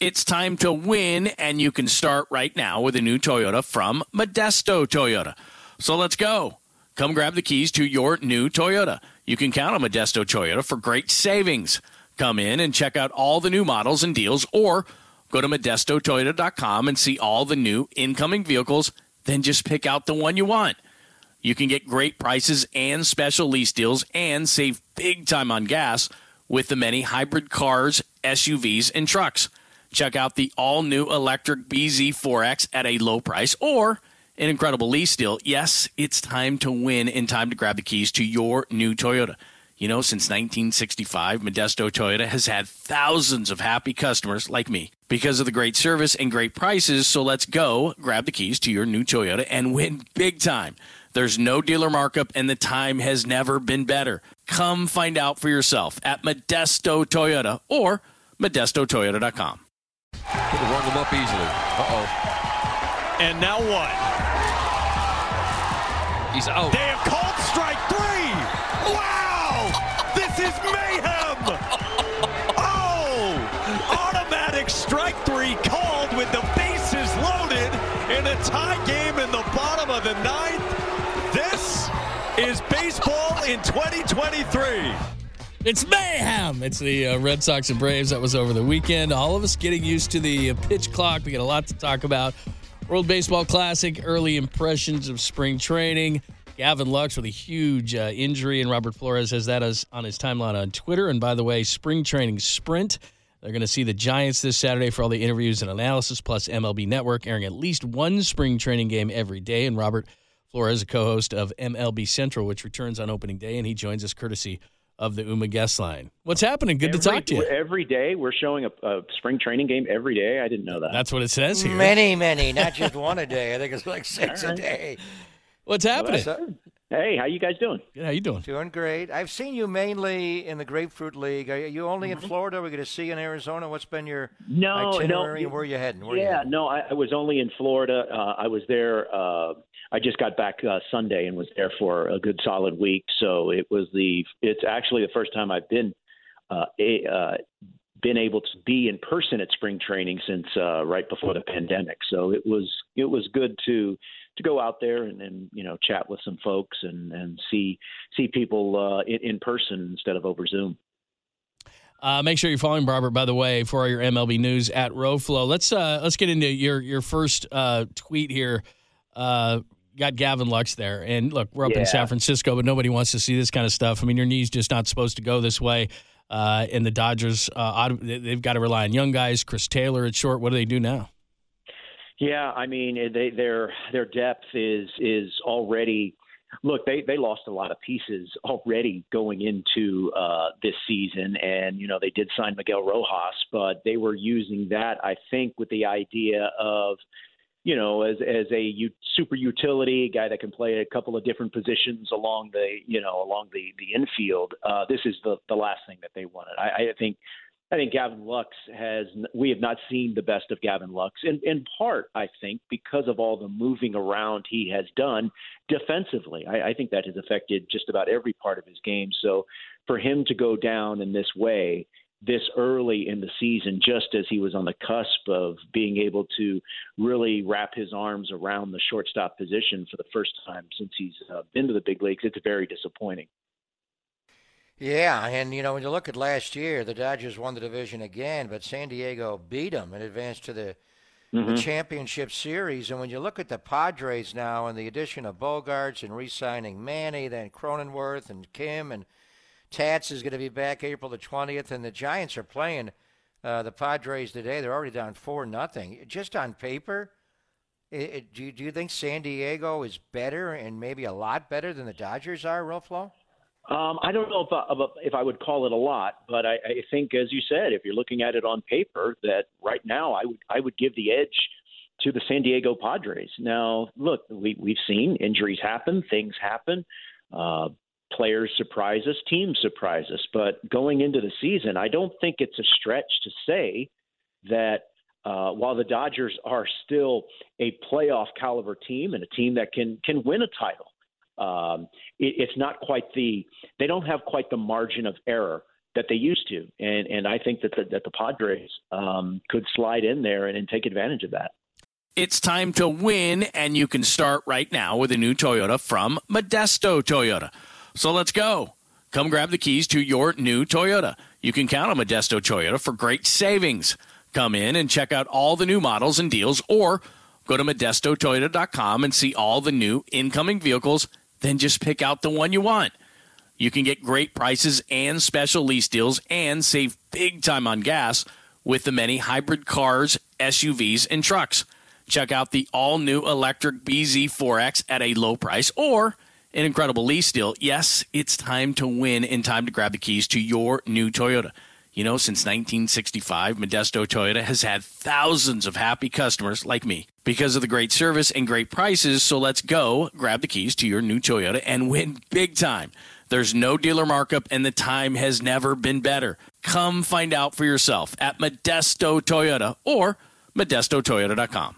It's time to win, and you can start right now with a new Toyota from Modesto Toyota. So let's go. Come grab the keys to your new Toyota. You can count on Modesto Toyota for great savings. Come in and check out all the new models and deals, or go to modestotoyota.com and see all the new incoming vehicles. Then just pick out the one you want. You can get great prices and special lease deals and save big time on gas with the many hybrid cars, SUVs, and trucks. Check out the all new electric BZ4X at a low price or an incredible lease deal. Yes, it's time to win and time to grab the keys to your new Toyota. You know, since 1965, Modesto Toyota has had thousands of happy customers like me because of the great service and great prices. So let's go grab the keys to your new Toyota and win big time. There's no dealer markup and the time has never been better. Come find out for yourself at Modesto Toyota or modestotoyota.com. Could have rung them up easily. Uh oh. And now what? He's out. They have called strike three. Wow! This is mayhem. Oh! Automatic strike three called with the bases loaded in a tie game in the bottom of the ninth. This is baseball in 2023. It's mayhem. It's the uh, Red Sox and Braves. That was over the weekend. All of us getting used to the uh, pitch clock. We got a lot to talk about. World Baseball Classic, early impressions of spring training. Gavin Lux with a huge uh, injury, and Robert Flores has that as, on his timeline on Twitter. And by the way, spring training sprint. They're going to see the Giants this Saturday for all the interviews and analysis, plus MLB Network airing at least one spring training game every day. And Robert Flores, a co host of MLB Central, which returns on opening day, and he joins us courtesy of the Ooma guest line. What's happening? Good every, to talk to you. Every day we're showing a, a, spring training game every day. I didn't know that. That's what it says here. Many, many, not just one a day. I think it's like six right. a day. What's happening? Well, hey, how you guys doing? Good. How you doing? Doing great. I've seen you mainly in the Grapefruit League. Are you only in Florida? Are we going to see you in Arizona? What's been your no, itinerary? No, where are you heading? Where yeah, heading? no, I, I, was only in Florida. Uh, I was there. Uh, I just got back uh, Sunday and was there for a good solid week. So it was the. It's actually the first time I've been uh, a, uh, been able to be in person at spring training since uh, right before the pandemic. So it was it was good to to go out there and, and you know chat with some folks and and see see people uh, in, in person instead of over Zoom. Uh, make sure you're following Robert, by the way, for all your MLB news at RoFlo. Let's uh, let's get into your your first uh, tweet here. Got Gavin Lux there, and look, we're up yeah. in San Francisco, but nobody wants to see this kind of stuff. I mean, your knee's just not supposed to go this way. Uh, and the Dodgers, uh, they've got to rely on young guys. Chris Taylor at short. What do they do now? Yeah, I mean, they, their their depth is is already. Look, they they lost a lot of pieces already going into uh, this season, and you know they did sign Miguel Rojas, but they were using that, I think, with the idea of you know, as as a u- super utility guy that can play a couple of different positions along the you know along the the infield. Uh, this is the the last thing that they wanted. I, I think I think Gavin Lux has. We have not seen the best of Gavin Lux, in in part, I think, because of all the moving around he has done defensively. I, I think that has affected just about every part of his game. So, for him to go down in this way this early in the season, just as he was on the cusp of being able to really wrap his arms around the shortstop position for the first time since he's uh, been to the big leagues. It's very disappointing. Yeah, and you know when you look at last year, the Dodgers won the division again, but San Diego beat them and advanced to the, mm-hmm. the championship series. And when you look at the Padres now, and the addition of Bogaerts and re-signing Manny, then Cronenworth and Kim and Tats is going to be back April the 20th, and the Giants are playing uh, the Padres today. They're already down 4 nothing. Just on paper, it, it, do, you, do you think San Diego is better and maybe a lot better than the Dodgers are, Roflo? Um, I don't know if I, if I would call it a lot, but I, I think, as you said, if you're looking at it on paper, that right now I would I would give the edge to the San Diego Padres. Now, look, we we've seen injuries happen, things happen. Uh, players surprise us, teams surprise us. But going into the season, I don't think it's a stretch to say that uh, while the Dodgers are still a playoff caliber team and a team that can can win a title, um, it, it's not quite the they don't have quite the margin of error that they used to, and and I think that the, that the Padres um, could slide in there and, and take advantage of that. It's time to win, and you can start right now with a new Toyota from Modesto Toyota. So let's go. Come grab the keys to your new Toyota. You can count on Modesto Toyota for great savings. Come in and check out all the new models and deals, or go to modestotoyota.com and see all the new incoming vehicles. Then just pick out the one you want. You can get great prices and special lease deals and save big time on gas with the many hybrid cars, SUVs, and trucks. Check out the all new electric BZ4X at a low price or an incredible lease deal. Yes, it's time to win and time to grab the keys to your new Toyota. You know, since 1965, Modesto Toyota has had thousands of happy customers like me because of the great service and great prices. So let's go grab the keys to your new Toyota and win big time. There's no dealer markup, and the time has never been better. Come find out for yourself at Modesto Toyota or ModestoToyota.com.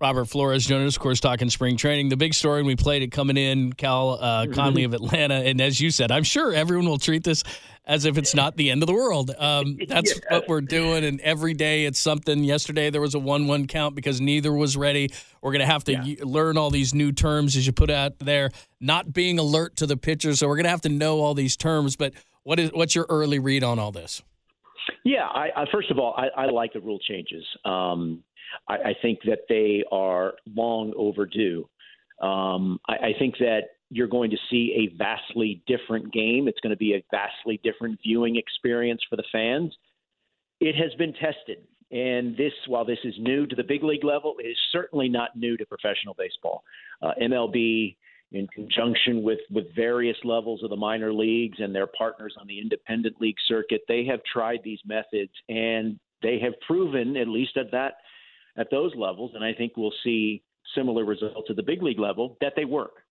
Robert Flores joining us, of course, talking spring training. The big story, and we played it coming in, Cal uh, Mm-hmm. Conley of Atlanta. And as you said, I'm sure everyone will treat this as if it's not the end of the world. Um, that's Yeah. what we're doing. And every day it's something. Yesterday there was a 1 1 count because neither was ready. We're going to have to Yeah. y- learn all these new terms as you put out there, not being alert to the pitchers. So we're going to have to know all these terms. But what is what's your early read on all this? Yeah, I, I first of all, I, I like the rule changes. Um, I, I think that they are long overdue. Um, I, I think that you're going to see a vastly different game. It's going to be a vastly different viewing experience for the fans. It has been tested, and this, while this is new to the big league level, it is certainly not new to professional baseball. Uh, MLB in conjunction with with various levels of the minor leagues and their partners on the independent league circuit they have tried these methods and they have proven at least at that at those levels and i think we'll see similar results at the big league level that they work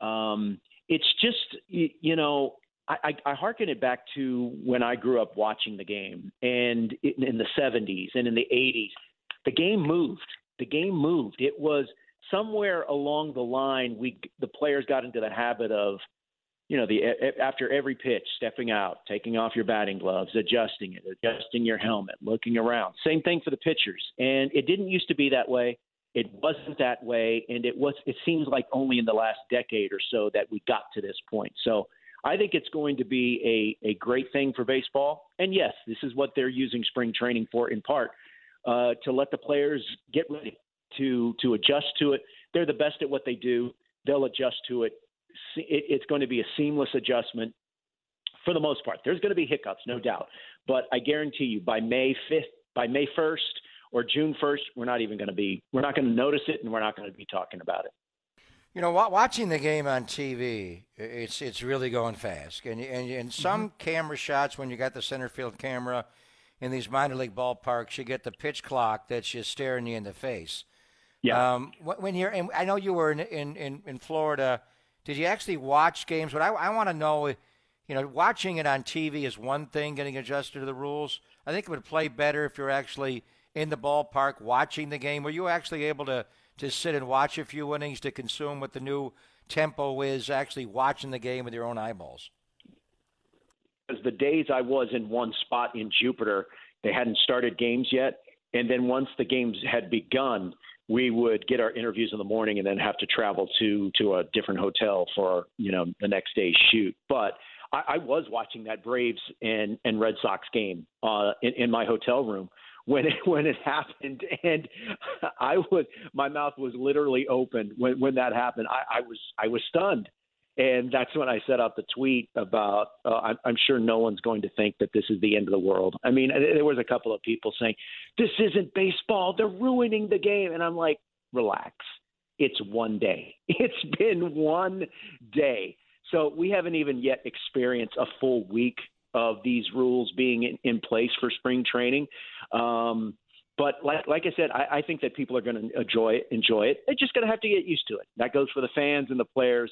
um, it's just you, know I, I, I hearken it back to when I grew up watching the game, and in, in the 70s and in the 80s, the game moved. The game moved. It was somewhere along the line we the players got into the habit of you know the after every pitch stepping out taking off your batting gloves adjusting it adjusting your helmet looking around same thing for the pitchers and it didn't used to be that way it wasn't that way and it was it seems like only in the last decade or so that we got to this point so I think it's going to be a, a great thing for baseball. And yes, this is what they're using spring training for in part uh, to let the players get ready to to adjust to it. They're the best at what they do. They'll adjust to it. It it's going to be a seamless adjustment for the most part. There's going to be hiccups, no doubt, but I guarantee you by May 5th, by May 1st or June 1st, we're not even going to be we're not going to notice it and we're not going to be talking about it. You know, watching the game on TV, it's it's really going fast. And and, and some camera shots, when you got the center field camera in these minor league ballparks, you get the pitch clock that's just staring you in the face. Yeah. Um, when you're, and I know you were in, in, in Florida. Did you actually watch games? But I, I want to know, you know, watching it on TV is one thing, getting adjusted to the rules. I think it would play better if you're actually in the ballpark watching the game. Were you actually able to, to sit and watch a few innings to consume what the new tempo is, actually watching the game with your own eyeballs? because the days I was in one spot in Jupiter, they hadn't started games yet. And then once the games had begun, we would get our interviews in the morning and then have to travel to to a different hotel for you know the next day's shoot. But I, I was watching that Braves and and Red Sox game uh, in, in my hotel room when it when it happened, and I was my mouth was literally open when when that happened. I, I was I was stunned. And that's when I set out the tweet about uh, I'm, sure no one's going to think that this is the end of the world. I mean, there was a couple of people saying, this isn't baseball. They're ruining the game. And I'm like, relax. It's one day. It's been one day. So we haven't even yet experienced a full week of these rules being in, in place for spring training. Um, but like like I said, I, I think that people are going to enjoy. Enjoy it. They're just going to have to get used to it. That goes for the fans and the players.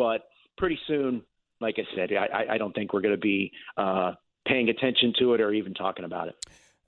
But pretty soon, like I said, I, I don't think we're going to be uh, paying attention to it or even talking about it.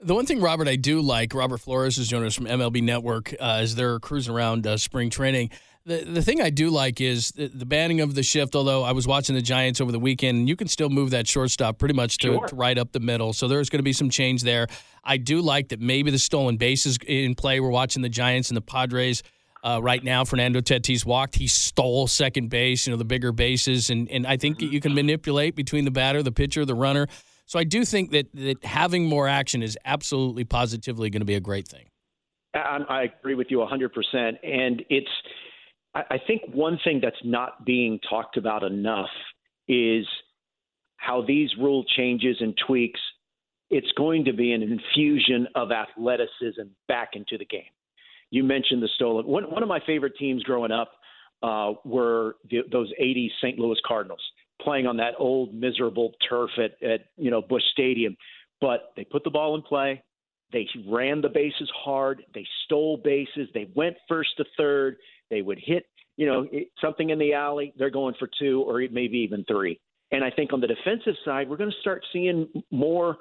The one thing, Robert, I do like, Robert Flores is joining us from MLB Network uh, as they're cruising around uh, spring training. The, the thing I do like is the, the, banning of the shift, although I was watching the Giants over the weekend, and you can still move that shortstop pretty much to, sure. to right up the middle. So there's going to be some change there. I do like that maybe the stolen base is in play. We're watching the Giants and the Padres. Uh, right now, Fernando Tatis walked. He stole second base, you know, the bigger bases. And, and I think you can manipulate between the batter, the pitcher, the runner. So I do think that, that having more action is absolutely positively going to be a great thing. I, I agree with you 100%. And it's, I think one thing that's not being talked about enough is how these rule changes and tweaks, it's going to be an infusion of athleticism back into the game. You mentioned the stolen. One, one of my favorite teams growing up uh, were the, those 80s St. Louis Cardinals playing on that old miserable turf at, at you know Busch Stadium. But they put the ball in play. They ran the bases hard. They stole bases. They went first to third. They would hit, you know, something in the alley. They're going for two or maybe even three. And I think on the defensive side, we're going to start seeing more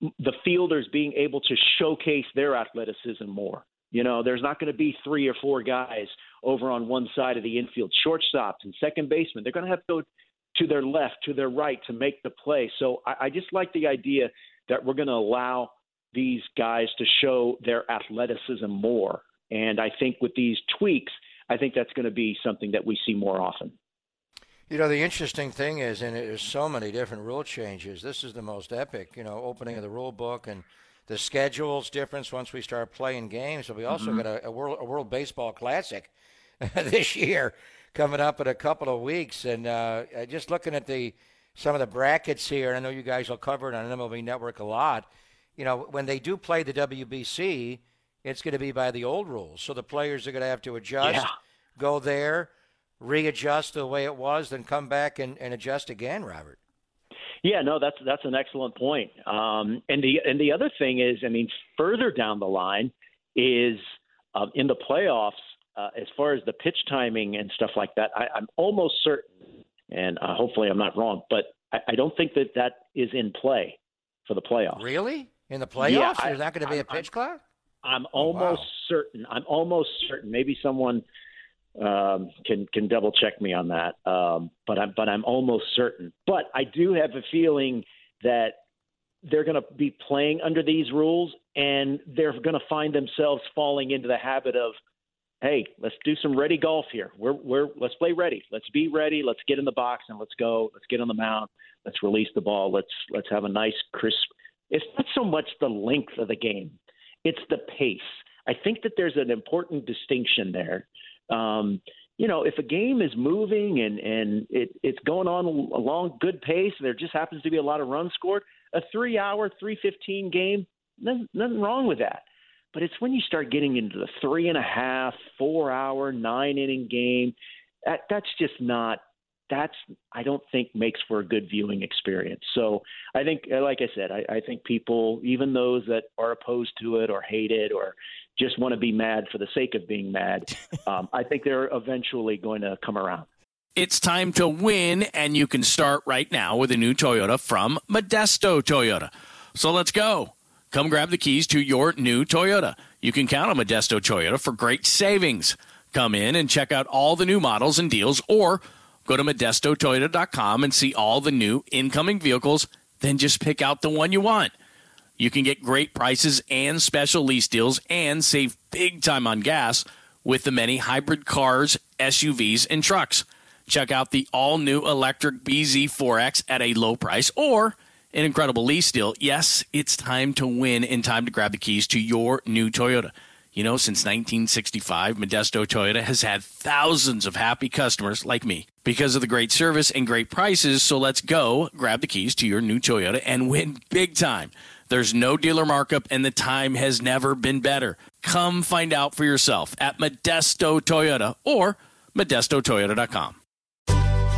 the fielders being able to showcase their athleticism more. You know, there's not going to be three or four guys over on one side of the infield, shortstops and second baseman. They're going to have to go to their left, to their right to make the play. So I, I just like the idea that we're going to allow these guys to show their athleticism more. And I think with these tweaks, I think that's going to be something that we see more often. You know, the interesting thing is, and there's so many different rule changes. This is the most epic, you know, opening of the rule book and the schedule's difference once we start playing games. We also mm-hmm. got a, a, World, a World Baseball Classic this year coming up in a couple of weeks. And uh, just looking at the some of the brackets here, and I know you guys will cover it on MLB Network a lot. You know, when they do play the WBC, it's going to be by the old rules. So the players are going to have to adjust, yeah. go there, readjust the way it was, then come back and, and adjust again, Robert. Yeah, no, that's that's an excellent point. Um, and the and the other thing is, I mean, further down the line is uh, in the playoffs uh, as far as the pitch timing and stuff like that, I, I'm almost certain, and uh, hopefully I'm not wrong, but I, I don't think that that is in play for the playoffs. Really? In the playoffs, yeah, there's not going to be a pitch clock. I'm almost oh, wow. certain. I'm almost certain. Maybe someone um, can can double check me on that. Um, but I'm but I'm almost certain. But I do have a feeling that they're going to be playing under these rules, and they're going to find themselves falling into the habit of hey, let's do some ready golf here. We're we're let's play ready. Let's be ready. Let's get in the box and let's go. Let's get on the mound. Let's release the ball. Let's let's have a nice crisp. It's not so much the length of the game; it's the pace. I think that there's an important distinction there. Um, you know, if a game is moving and and it, it's going on along good pace, and there just happens to be a lot of runs scored. A three-hour, three fifteen game, nothing, nothing wrong with that. But it's when you start getting into the three and a half, four hour, nine inning game, that, that's just not that's I don't think makes for a good viewing experience. So I think, like I said, I, I think people, even those that are opposed to it or hate it or just want to be mad for the sake of being mad, um, I think they're eventually going to come around. It's time to win, and you can start right now with a new Toyota from Modesto Toyota. So let's go. Come grab the keys to your new Toyota. You can count on Modesto Toyota for great savings. Come in and check out all the new models and deals, or go to modestotoyota.com and see all the new incoming vehicles. Then just pick out the one you want. You can get great prices and special lease deals and save big time on gas with the many hybrid cars, SUVs, and trucks. Check out the all new electric BZ4X at a low price or an incredible lease deal. Yes, it's time to win and time to grab the keys to your new Toyota. You know, since 1965, Modesto Toyota has had thousands of happy customers like me because of the great service and great prices. So let's go grab the keys to your new Toyota and win big time. There's no dealer markup and the time has never been better. Come find out for yourself at Modesto Toyota or modestotoyota.com.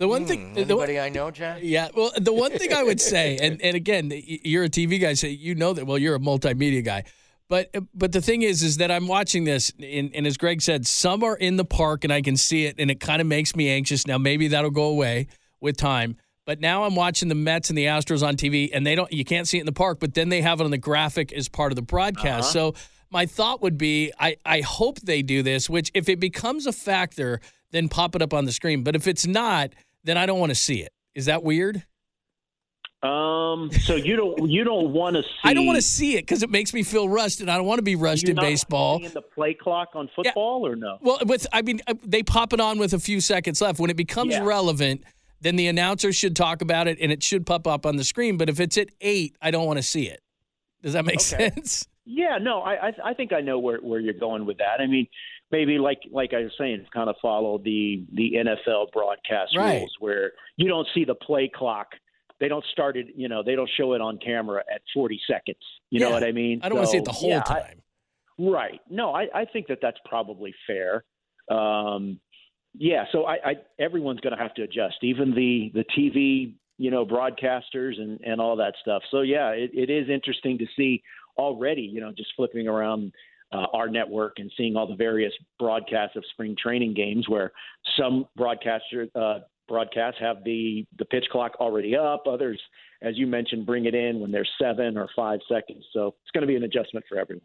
The one hmm, thing, the, Anybody I know, John? yeah, well, the one thing I would say, and, and again, you're a TV guy, so you know that. Well, you're a multimedia guy, but but the thing is, is that I'm watching this, and, and as Greg said, some are in the park, and I can see it, and it kind of makes me anxious. Now, maybe that'll go away with time, but now I'm watching the Mets and the Astros on TV, and they don't, you can't see it in the park, but then they have it on the graphic as part of the broadcast. Uh-huh. So my thought would be, I I hope they do this. Which, if it becomes a factor, then pop it up on the screen. But if it's not, then I don't want to see it. Is that weird? Um, so you don't you don't want to see? I don't want to see it because it makes me feel rushed, and I don't want to be rushed in baseball. seeing the play clock on football or no? Well, with I mean, uh, they pop it on with a few seconds left. When it becomes Yeah. relevant, then the announcer should talk about it, and it should pop up on the screen. But if it's at eight, I don't want to see it. Does that make Okay. sense? Yeah, no, I I, I think I know where, where you're going with that. I mean, maybe like like I was saying, kind of follow the the NFL broadcast Right. rules where you don't see the play clock. They don't start it, you know, they don't show it on camera at 40 seconds. You know what I mean? I don't want to see it the whole yeah, I- time. Right. No, I, I think that that's probably fair. Um, yeah. So I, I everyone's going to have to adjust, even the the TV, you know, broadcasters and and all that stuff. So yeah, it, it is interesting to see already. You know, just flipping around uh, our network and seeing all the various broadcasts of spring training games, where some broadcasters uh, broadcasts have the the pitch clock already up. Others, as you mentioned, bring it in when there's seven or five seconds. So it's going to be an adjustment for everyone.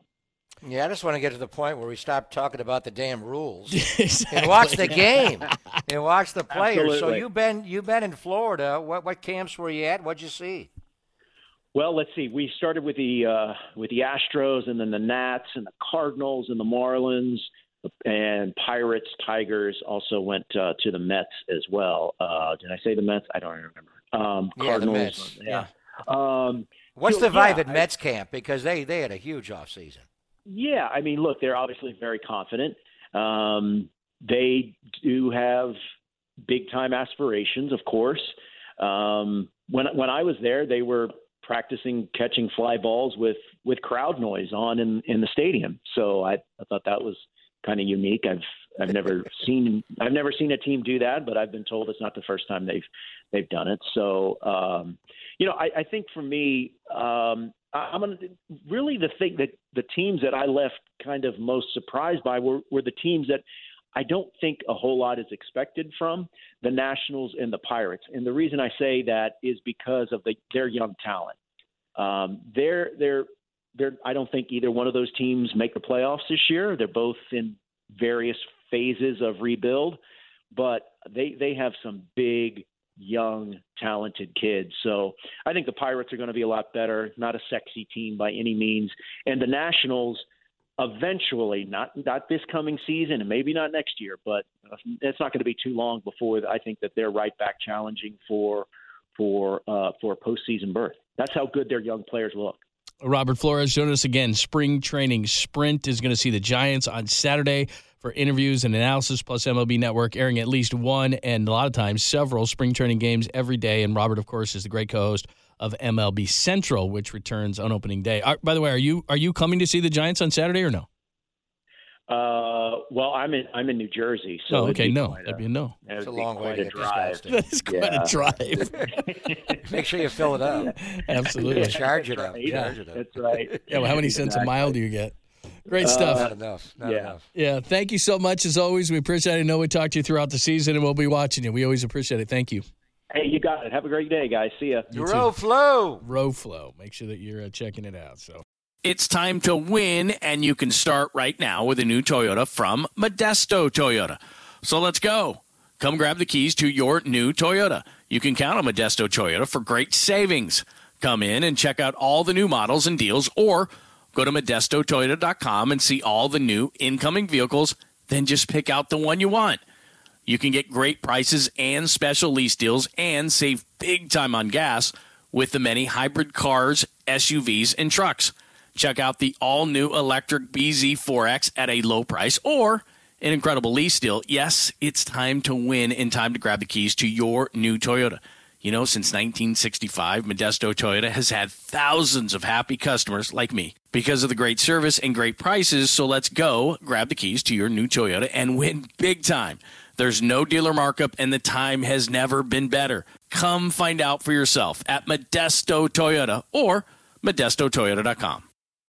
Yeah, I just want to get to the point where we stop talking about the damn rules Exactly. and watch the game and watch the players. So you've been you've been in Florida. What what camps were you at? What'd you see? Well, let's see. We started with the uh, with the Astros, and then the Nats, and the Cardinals, and the Marlins, and Pirates, Tigers. Also went uh, to the Mets as well. Uh, did I say the Mets? I don't remember. Um, Yeah, the Cardinals. Mets. Yeah. Um, What's So, the vibe yeah, at I- Mets camp? Because they they had a huge offseason. Yeah, I mean, look, they're obviously very confident. Um, they do have big time aspirations, of course. Um, when when I was there, they were practicing catching fly balls with with crowd noise on in in the stadium. So I, I thought that was kind of unique. I've I've never seen I've never seen a team do that, but I've been told it's not the first time they've they've done it. So um, you know, I, I think for me, um, I- I'm gonna really the thing that the teams that I left kind of most surprised by were, were the teams that I don't think a whole lot is expected from the Nationals and the Pirates. And the reason I say that is because of the, their young talent. Um, they're they're they're. I don't think either one of those teams make the playoffs this year. They're both in various phases of rebuild, but they they have some big young talented kids. So I think the Pirates are going to be a lot better. Not a sexy team by any means, and the Nationals eventually, not not this coming season, and maybe not next year, but uh, it's not going to be too long before I think that they're right back challenging for for uh, for a postseason berth. That's how good their young players look. Robert Flores join us again. Spring training sprint is going to see the Giants on Saturday for interviews and analysis, plus MLB Network airing at least one and a lot of times several spring training games every day. And Robert, of course, is the great co-host of MLB Central, which returns on opening day. Uh, by the way, are you are you coming to see the Giants on Saturday or no? Uh, well, I'm in I'm in New Jersey, so oh, okay, no, quite that'd be a no. It's a long way to a get this guy's drive. That is quite Yeah. a drive. Make sure you fill it up. Absolutely. Charge it up. Right. Charge it up. That's right. Yeah. Well, how many cents a mile do you get? Great stuff. Not enough. Not yeah. enough. Yeah, thank you so much as always. We appreciate it. I know we talked to you throughout the season, and we'll be watching you. We always appreciate it. Thank you. Hey, you got it. Have a great day, guys. See ya. You Grow flow. RoFlo. Make sure that you're uh, checking it out. So It's time to win, and you can start right now with a new Toyota from Modesto Toyota. So let's go. Come grab the keys to your new Toyota. You can count on Modesto Toyota for great savings. Come in and check out all the new models and deals, or go to modestotoyota.com and see all the new incoming vehicles. Then just pick out the one you want. You can get great prices and special lease deals and save big time on gas with the many hybrid cars, SUVs, and trucks. Check out the all new electric BZ4X at a low price or an incredible lease deal. Yes, it's time to win and time to grab the keys to your new Toyota. You know, since 1965, Modesto Toyota has had thousands of happy customers like me because of the great service and great prices. So let's go grab the keys to your new Toyota and win big time. There's no dealer markup, and the time has never been better. Come find out for yourself at Modesto Toyota or ModestoToyota.com.